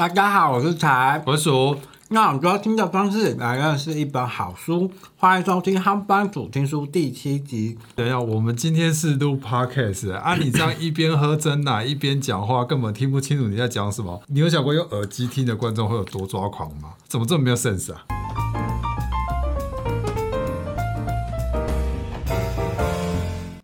大家好，我是才。我是鼠，那我们要听的方式来认识一本好书，欢迎收听《夯班主听书》第七集。等一下，我们今天是录 podcast 啊，你这样一边喝真奶一边讲话，根本听不清楚你在讲什么。你有想过用耳机听的观众会有多抓狂吗？怎么这么没有 sense 啊？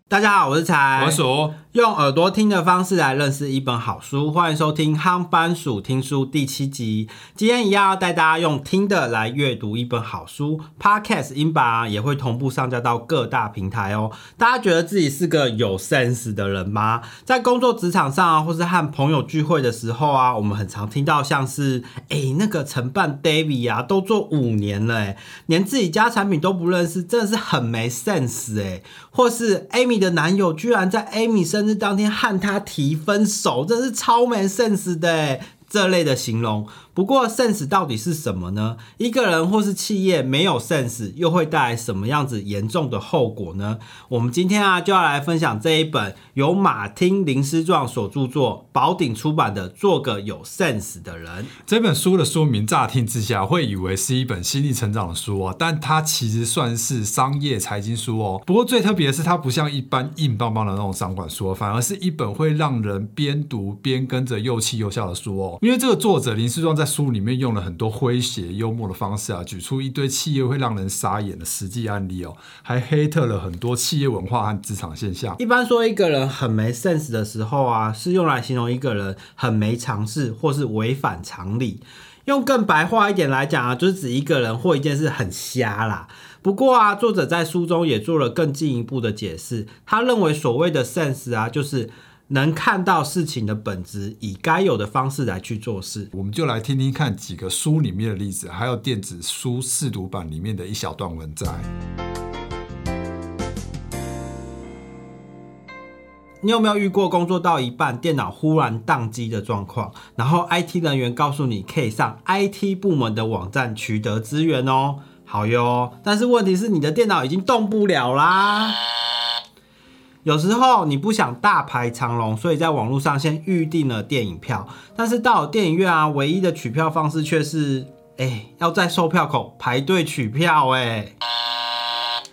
大家好，我是才。我是鼠，用耳朵听的方式来认识一本好书，欢迎收听《夯番薯听书》第七集。今天一样要带大家用听的来阅读一本好书，Podcast 音版也会同步上架到各大平台哦。大家觉得自己是个有 sense 的人吗？在工作职场上啊，或是和朋友聚会的时候啊，我们很常听到像是，哎，那个承办 David 啊，都做五年了，连自己家产品都不认识，真的是很没 sense 哎。或是 Amy 的男友居然在 Amy 身生日当天和他提分手，真是超没 sense 的这类的形容。不过 sense 到底是什么呢？一个人或是企业没有 sense，又会带来什么样子严重的后果呢？我们今天啊就要来分享这一本由马丁林斯壮所著作、宝鼎出版的《做个有 sense 的人》。这本书的书名乍听之下会以为是一本心理成长的书哦，但它其实算是商业财经书哦。不过最特别的是，它不像一般硬邦邦的那种商管书，反而是一本会让人边读边跟着又气又笑的书哦。因为这个作者林世壮在书里面用了很多诙谐幽默的方式啊，举出一堆企业会让人傻眼的实际案例哦，还黑特了很多企业文化和职场现象。一般说一个人很没 sense 的时候啊，是用来形容一个人很没常识或是违反常理。用更白话一点来讲啊，就是指一个人或一件事很瞎啦。不过啊，作者在书中也做了更进一步的解释。他认为所谓的 sense 啊，就是能看到事情的本质，以该有的方式来去做事。我们就来听听看几个书里面的例子，还有电子书试读版里面的一小段文摘。你有没有遇过工作到一半，电脑忽然宕机的状况？然后 IT 人员告诉你可以上 IT 部门的网站取得资源哦。好哟，但是问题是你的电脑已经动不了啦。有时候你不想大排长龙，所以在网络上先预定了电影票，但是到了电影院啊，唯一的取票方式却是，哎，要在售票口排队取票，哎。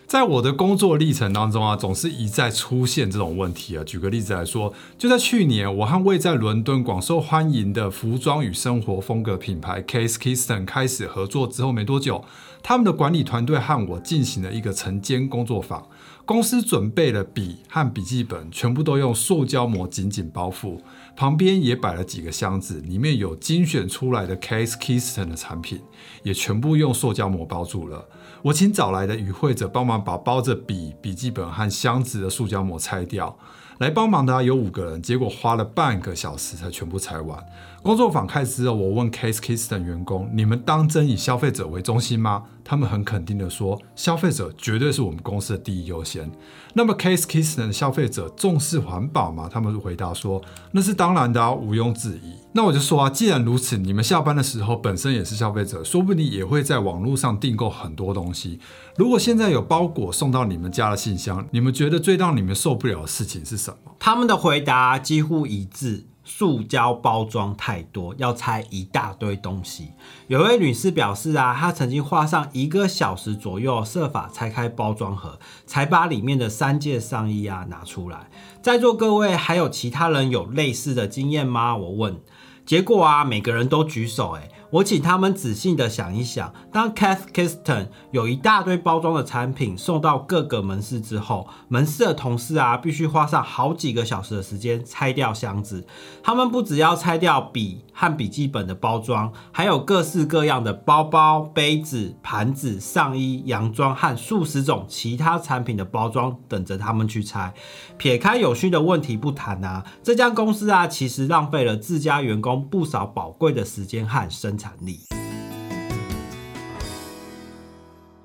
在我的工作历程当中啊，总是一再出现这种问题啊。举个例子来说，就在去年，我和位在伦敦广受欢迎的服装与生活风格品牌 Case Kingston 开始合作之后没多久，他们的管理团队和我进行了一个晨间工作坊。公司准备了笔和笔记本，全部都用塑胶膜紧紧包覆，旁边也摆了几个箱子，里面有精选出来的 Case Kingston 的产品，也全部用塑胶膜包住了。我请找来的与会者帮忙把包着笔、笔记本和箱子的塑胶膜拆掉。来帮忙的有五个人，结果花了半个小时才全部拆完。工作坊开始之后，我问 Case Kisten 员工：“你们当真以消费者为中心吗？”他们很肯定的说：“消费者绝对是我们公司的第一优先。”那么 Case Kisten 的消费者重视环保吗？他们回答说：“那是当然的啊，毋庸置疑。”那我就说啊，既然如此，你们下班的时候本身也是消费者，说不定也会在网络上订购很多东西。如果现在有包裹送到你们家的信箱，你们觉得最让你们受不了的事情是什么？他们的回答几乎一致：塑胶包装太多，要拆一大堆东西。有位女士表示啊，她曾经花上一个小时左右，设法拆开包装盒，才把里面的三件上衣啊拿出来。在座各位还有其他人有类似的经验吗？我问。结果啊，每个人都举手。诶，我请他们仔细的想一想，当 Cath k i s t o n 有一大堆包装的产品送到各个门市之后，门市的同事啊，必须花上好几个小时的时间拆掉箱子。他们不只要拆掉笔和笔记本的包装，还有各式各样的包包、杯子、盘子、上衣、洋装和数十种其他产品的包装等着他们去拆。撇开有序的问题不谈啊，这家公司啊，其实浪费了自家员工不少宝贵的时间和生产力。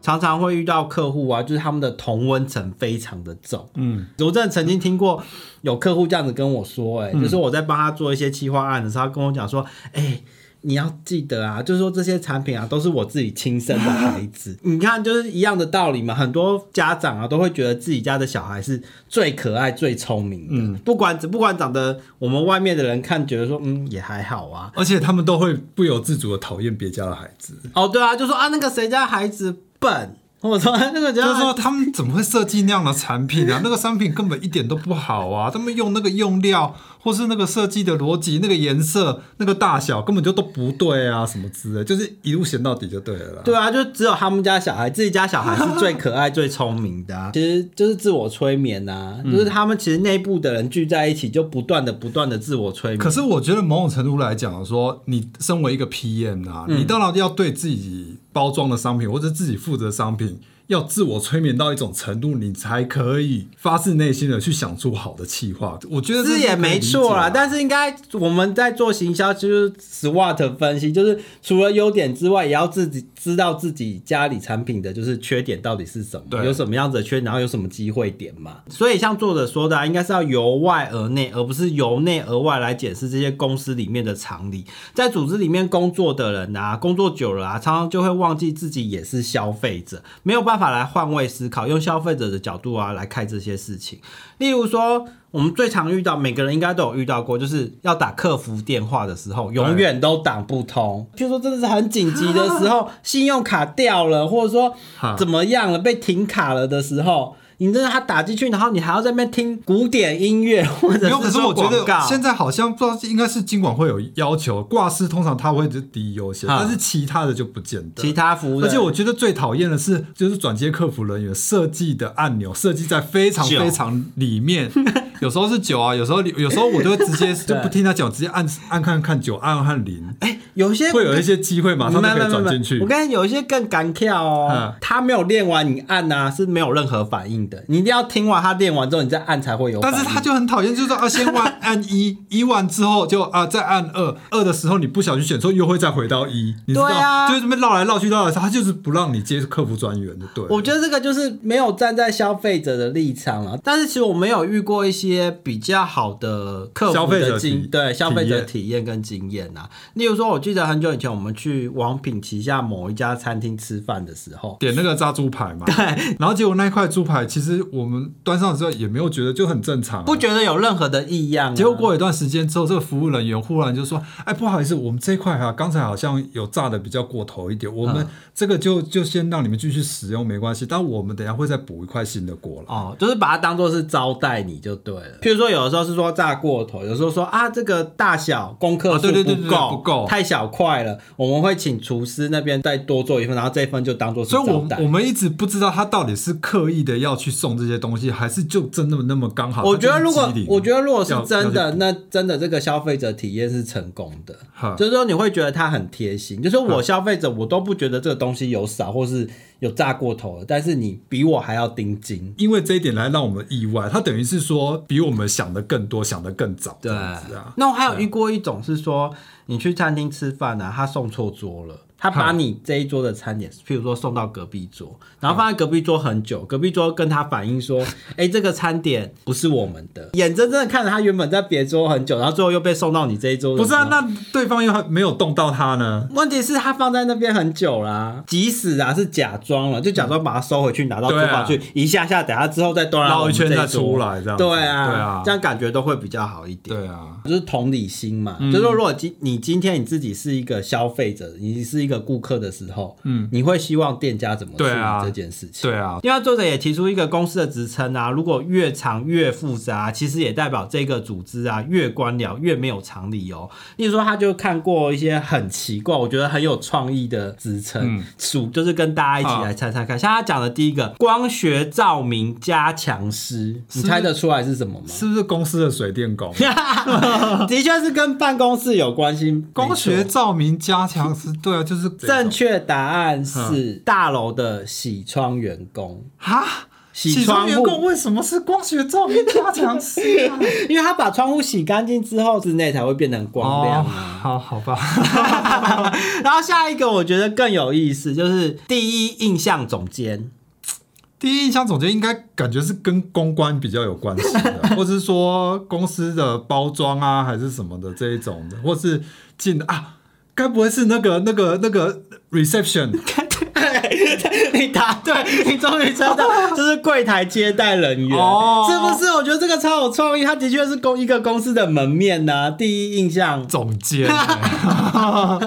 常常会遇到客户啊，就是他们的同温层非常的重。嗯，我真的曾经听过有客户这样子跟我说、哎、就是我在帮他做一些企划案的时候，他跟我讲说，哎、你要记得啊，就是说这些产品啊，都是我自己亲生的孩子。你看，就是一样的道理嘛。很多家长啊，都会觉得自己家的小孩是最可爱、最聪明的。嗯，不管不管长得我们外面的人看，觉得说嗯也还好啊。而且他们都会不由自主的讨厌别家的孩子。哦，对啊，就说啊那个谁家孩子笨。我说那个就是说，他们怎么会设计那样的产品啊？那个商品根本一点都不好啊！他们用那个用料，或是那个设计的逻辑，那个颜色、那个大小，根本就都不对啊！什么之类，就是一路嫌到底就对了。对啊，就只有他们家小孩，自己家小孩是最可爱、最聪明的。其 实就是自我催眠呐，就是他们其实内部的人聚在一起，就不断的、不断的自我催眠。可是我觉得某种程度来讲，说你身为一个 PM 啊，你当然要对自己包装的商品或者自己负责商品。要自我催眠到一种程度，你才可以发自内心的去想出好的企划。我觉得这也没错啦，但是应该我们在做行销，就是 SWOT 分析，就是除了优点之外，也要自己知道自己家里产品的就是缺点到底是什么，有什么样子的缺，然后有什么机会点嘛。所以像作者说的，应该是要由外而内，而不是由内而外来检视这些公司里面的常理。在组织里面工作的人啊，工作久了啊，常常就会忘记自己也是消费者，没有办法。法来换位思考，用消费者的角度啊来看这些事情。例如说，我们最常遇到，每个人应该都有遇到过，就是要打客服电话的时候，永远都打不通。譬如说，真的是很紧急的时候，信用卡掉了，或者说怎么样了，被停卡了的时候。你真的他打进去，然后你还要在那边听古典音乐，或者是说广告。现在好像不知道应该是经管会有要求，挂失通常他会是第一优先，但是其他的就不见得。其他服务，而且我觉得最讨厌的是，就是转接客服人员设计的按钮设计在非常非常里面，有时候是九啊，有时候有时候我就会直接 就不听他讲，直接按按看看九，按按零。哎，有些会有一些机会马上就可以转进去。我跟你有一些更敢跳哦，他没有练完你按呐是没有任何反应的。你一定要听完他练完之后，你再按才会有。但是他就很讨厌，就是说啊，先按按一，一完之后就啊再按二，二的时候你不小心选错，又会再回到一，你知道？就这么绕来绕去绕来绕，他就是不让你接客服专员的。对，我觉得这个就是没有站在消费者的立场啊。但是其实我没有遇过一些比较好的客服的经对消费者体验跟经验啊。例如说，我记得很久以前我们去王品旗下某一家餐厅吃饭的时候，点那个炸猪排嘛，对，然后结果那一块猪排其实我们端上之后也没有觉得就很正常，不觉得有任何的异样。结果过一段时间之后，这个服务人员忽然就说：“哎，不好意思，我们这一块哈，刚才好像有炸的比较过头一点，我们这个就就先让你们继续使用没关系，但我们等下会再补一块新的过来。”哦，就是把它当做是招待你就对了。譬如说，有的时候是说炸过头，有时候说啊这个大小功课数不够，不够太小块了，我们会请厨师那边再多做一份，然后这一份就当做是招待。我们一直不知道他到底是刻意的要去送这些东西，还是就真的那么刚好？我觉得如果我觉得如果是真的，那真的这个消费者体验是成功的，就是说你会觉得他很贴心。就是我消费者我都不觉得这个东西有少或是有炸过头了，但是你比我还要盯紧，因为这一点来让我们意外。他等于是说比我们想的更多，想的更早。对啊，那我还有遇过一种是说，你去餐厅吃饭呢，他送错桌了。他把你这一桌的餐点，譬如说送到隔壁桌，然后放在隔壁桌很久，隔壁桌跟他反映说：“ 哎，这个餐点不是我们的。”眼睁睁的看着他原本在别桌很久，然后最后又被送到你这一桌。不是啊，那对方又没有动到他呢？问题是，他放在那边很久啦，即使啊是假装了，就假装把它收回去，拿到厨房去，一下下，等下之后再端绕一圈再出来，这样对啊，对啊，这样感觉都会比较好一点。对啊，就是同理心嘛，就是说，如果今你今天你自己是一个消费者，你是一个顾客的时候。嗯，你会希望店家怎么处理这件事情？对啊，因为作者也提出一个公司的职称啊，如果越长越复杂，其实也代表这个组织啊越官僚越没有常理哦。例如说，他就看过一些很奇怪，我觉得很有创意的职称，属就是跟大家一起来猜猜看。像他讲的第一个光学照明加强师，你猜得出来是什么吗？是不是公司的水电工？的确是跟办公室有关系。光学照明加强师，对啊，就是正确。答案是大楼的洗窗员工哈，洗窗员工为什么是光学照明加强师？因为他把窗户洗干净之后，室内才会变成光亮啊。好好吧。然后下一个我觉得更有意思，就是第一印象总监。第一印象总监应该感觉是跟公关比较有关系的，或者是说公司的包装啊，还是什么的这一种的，或是进啊。该不会是那个那个那个 reception？你答对，你终于猜到，就是柜台接待人员，哦是不是？我觉得这个超有创意，它的确是公一个公司的门面呐、第一印象。总监、欸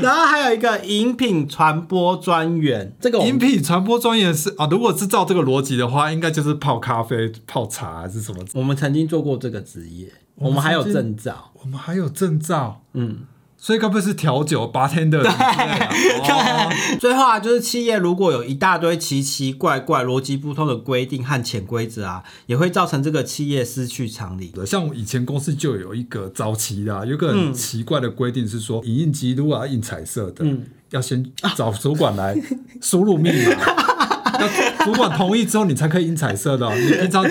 然后还有一个饮品传播专员，这个饮品传播专员是啊，如果是照这个逻辑的话，应该就是泡咖啡、泡茶还是什么？我们曾经做过这个职业，我们还有证照。我们还有证照，嗯，所以该不会是调酒、bartender 之类的？哦最后啊，就是企业如果有一大堆奇奇怪怪、逻辑不通的规定和潜规则啊，也会造成这个企业失去常理。像我以前公司就有一个早期的、啊，有一个嗯很奇怪的规定是说，影印机如果要印彩色的，嗯要先找主管来输入密码。要主管同意之后，你才可以印彩色的、你平常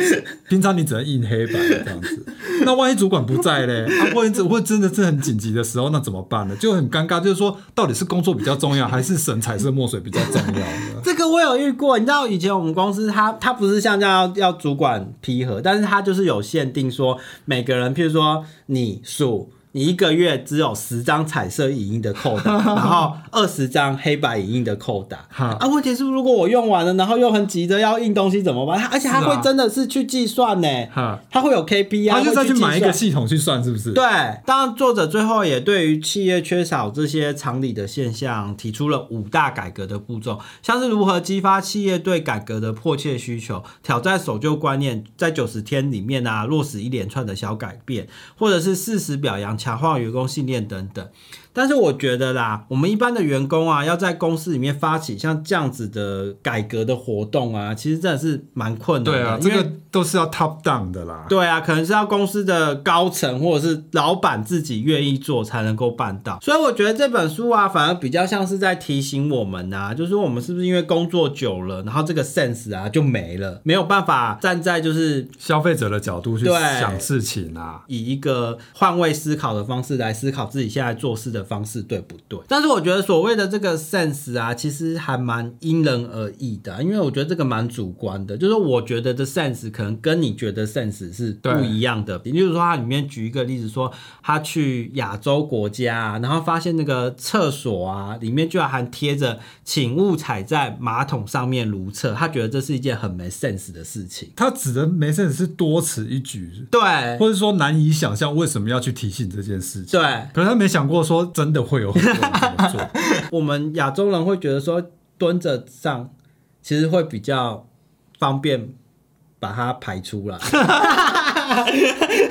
平常你只能印黑白这样子。那万一主管不在嘞，啊，或者或真的是很紧急的时候，那怎么办呢？就很尴尬，就是说到底是工作比较重要，还是省彩色墨水比较重要？这个我有遇过，你知道以前我们公司它它不是像这样要主管批核，但是它就是有限定说每个人，譬如说你数。你一个月只有十张彩色影印的扣打，然后二十张黑白影印的扣打。哈啊，问题是如果我用完了，然后又很急着要印东西怎么办？它而且它是啊会真的是去计算呢，哈，它会有 KPI，他就再去买一个系统去算，是不是？对，当然作者最后也对于企业缺少这些常理的现象提出了五大改革的步骤，像是如何激发企业对改革的迫切需求，挑战守旧观念，在九十天里面啊落实一连串的小改变，或者是适时表扬、强化员工信念等等。但是我觉得啦，我们一般的员工啊，要在公司里面发起像这样子的改革的活动啊，其实真的是蛮困难的。对啊，这个都是要 top down 的啦。对啊，可能是要公司的高层或者是老板自己愿意做才能够办到。所以我觉得这本书啊，反而比较像是在提醒我们啊，就是说我们是不是因为工作久了，然后这个 sense 啊就没了，没有办法站在就是消费者的角度去想事情啊。以一个换位思考的方式来思考自己现在做事的方式对不对？但是我觉得所谓的这个 sense 啊，其实还蛮因人而异的啊，因为我觉得这个蛮主观的，就是我觉得的 sense 可能跟你觉得 sense 是不一样的。也就是说，它里面举一个例子说，他去亚洲国家啊，然后发现那个厕所啊，里面居然还贴着“请勿踩在马桶上面如厕”，他觉得这是一件很没 sense 的事情。他指的没 sense 是多此一举，对或者说难以想象为什么要去提醒这件事情。对，可是他没想过说真的会有很多人这么做。我们亚洲人会觉得说蹲着上，其实会比较方便把它排出来。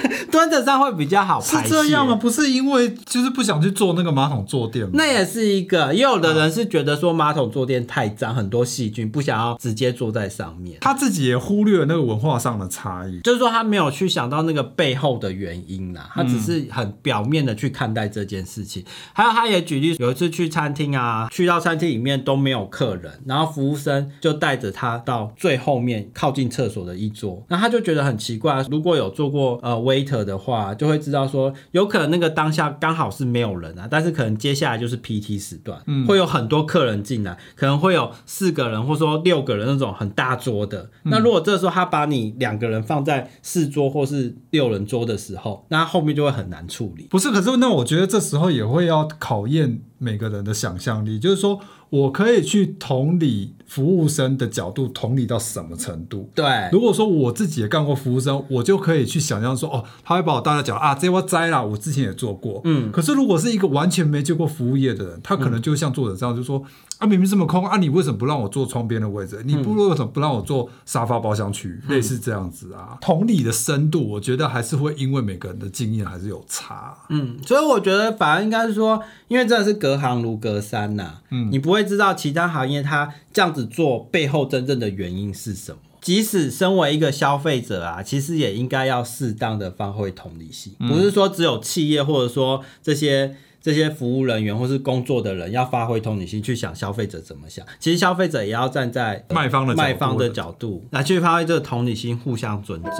蹲着上会比较好是排泄。这样吗？不是因为就是不想去坐那个马桶坐垫吗？那也是一个，也有的人是觉得说马桶坐垫太脏，很多细菌，不想要直接坐在上面。他自己也忽略了那个文化上的差异。就是说他没有去想到那个背后的原因啦，他只是很表面的去看待这件事情。还有他也举例，有一次去餐厅啊，去到餐厅里面都没有客人，然后服务生就带着他到最后面靠近厕所的一桌，那他就觉得很奇怪，如果有做过呃 waiter 的话，就会知道说，有可能那个当下刚好是没有人啊，但是可能接下来就是 PT 时段，嗯会有很多客人进来，可能会有四个人或者说六个人那种很大桌的。那如果这时候他把你两个人放在四桌或是六人桌的时候，那后面就会很难处理。不是，可是那我觉得这时候也会要考验每个人的想象力，就是说我可以去同理服务生的角度，同理到什么程度？对，如果说我自己也干过服务生，我就可以去想象说，哦，他会把我大家讲啊，这我摘了，我之前也做过。嗯可是如果是一个完全没接过服务业的人，他可能就像作者这样，就说啊，明明这么空啊，你为什么不让我坐窗边的位置？你不为什么不让我坐沙发包厢区？类似这样子啊，同理的深度，我觉得还是会因为每个人的经验还是有差。嗯，所以我觉得反而应该是说，因为真的是隔行如隔山呐、嗯你不会知道其他行业它这样子做背后真正的原因是什么。即使身为一个消费者啊，其实也应该要适当的发挥同理心，不是说只有企业或者说这些这些服务人员或是工作的人要发挥同理心去想消费者怎么想，其实消费者也要站在卖方的角度卖方的角度来去发挥这个同理心，互相尊重。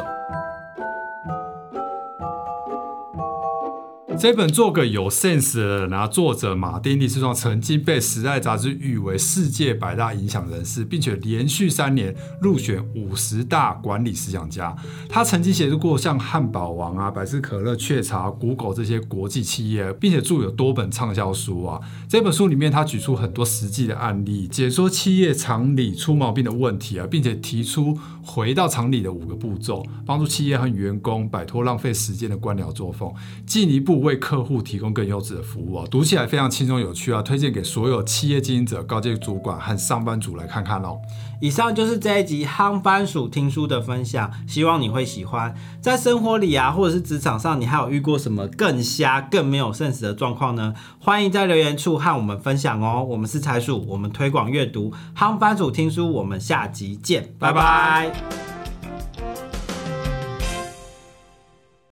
这本做个有 sense 的人啊，作者马丁·利斯创曾经被《时代》杂志誉为世界百大影响人士，并且连续三年入选五十大管理思想家。他曾经协助过像汉堡王啊、百事可乐、雀巢、Google 这些国际企业，并且著有多本畅销书啊。这本书里面，他举出很多实际的案例，解说企业常理出毛病的问题啊，并且提出回到常理的五个步骤，帮助企业和员工摆脱浪费时间的官僚作风，进一步。为客户提供更优质的服务啊，读起来非常轻松有趣啊，推荐给所有企业经营者、高阶主管和上班族来看看喽。以上就是这一集夯番薯听书的分享，希望你会喜欢。在生活里啊，或者是职场上，你还有遇过什么更瞎、更没有胜算的状况呢？欢迎在留言处和我们分享哦。我们是财鼠，我们推广阅读夯番薯听书，我们下集见，拜拜。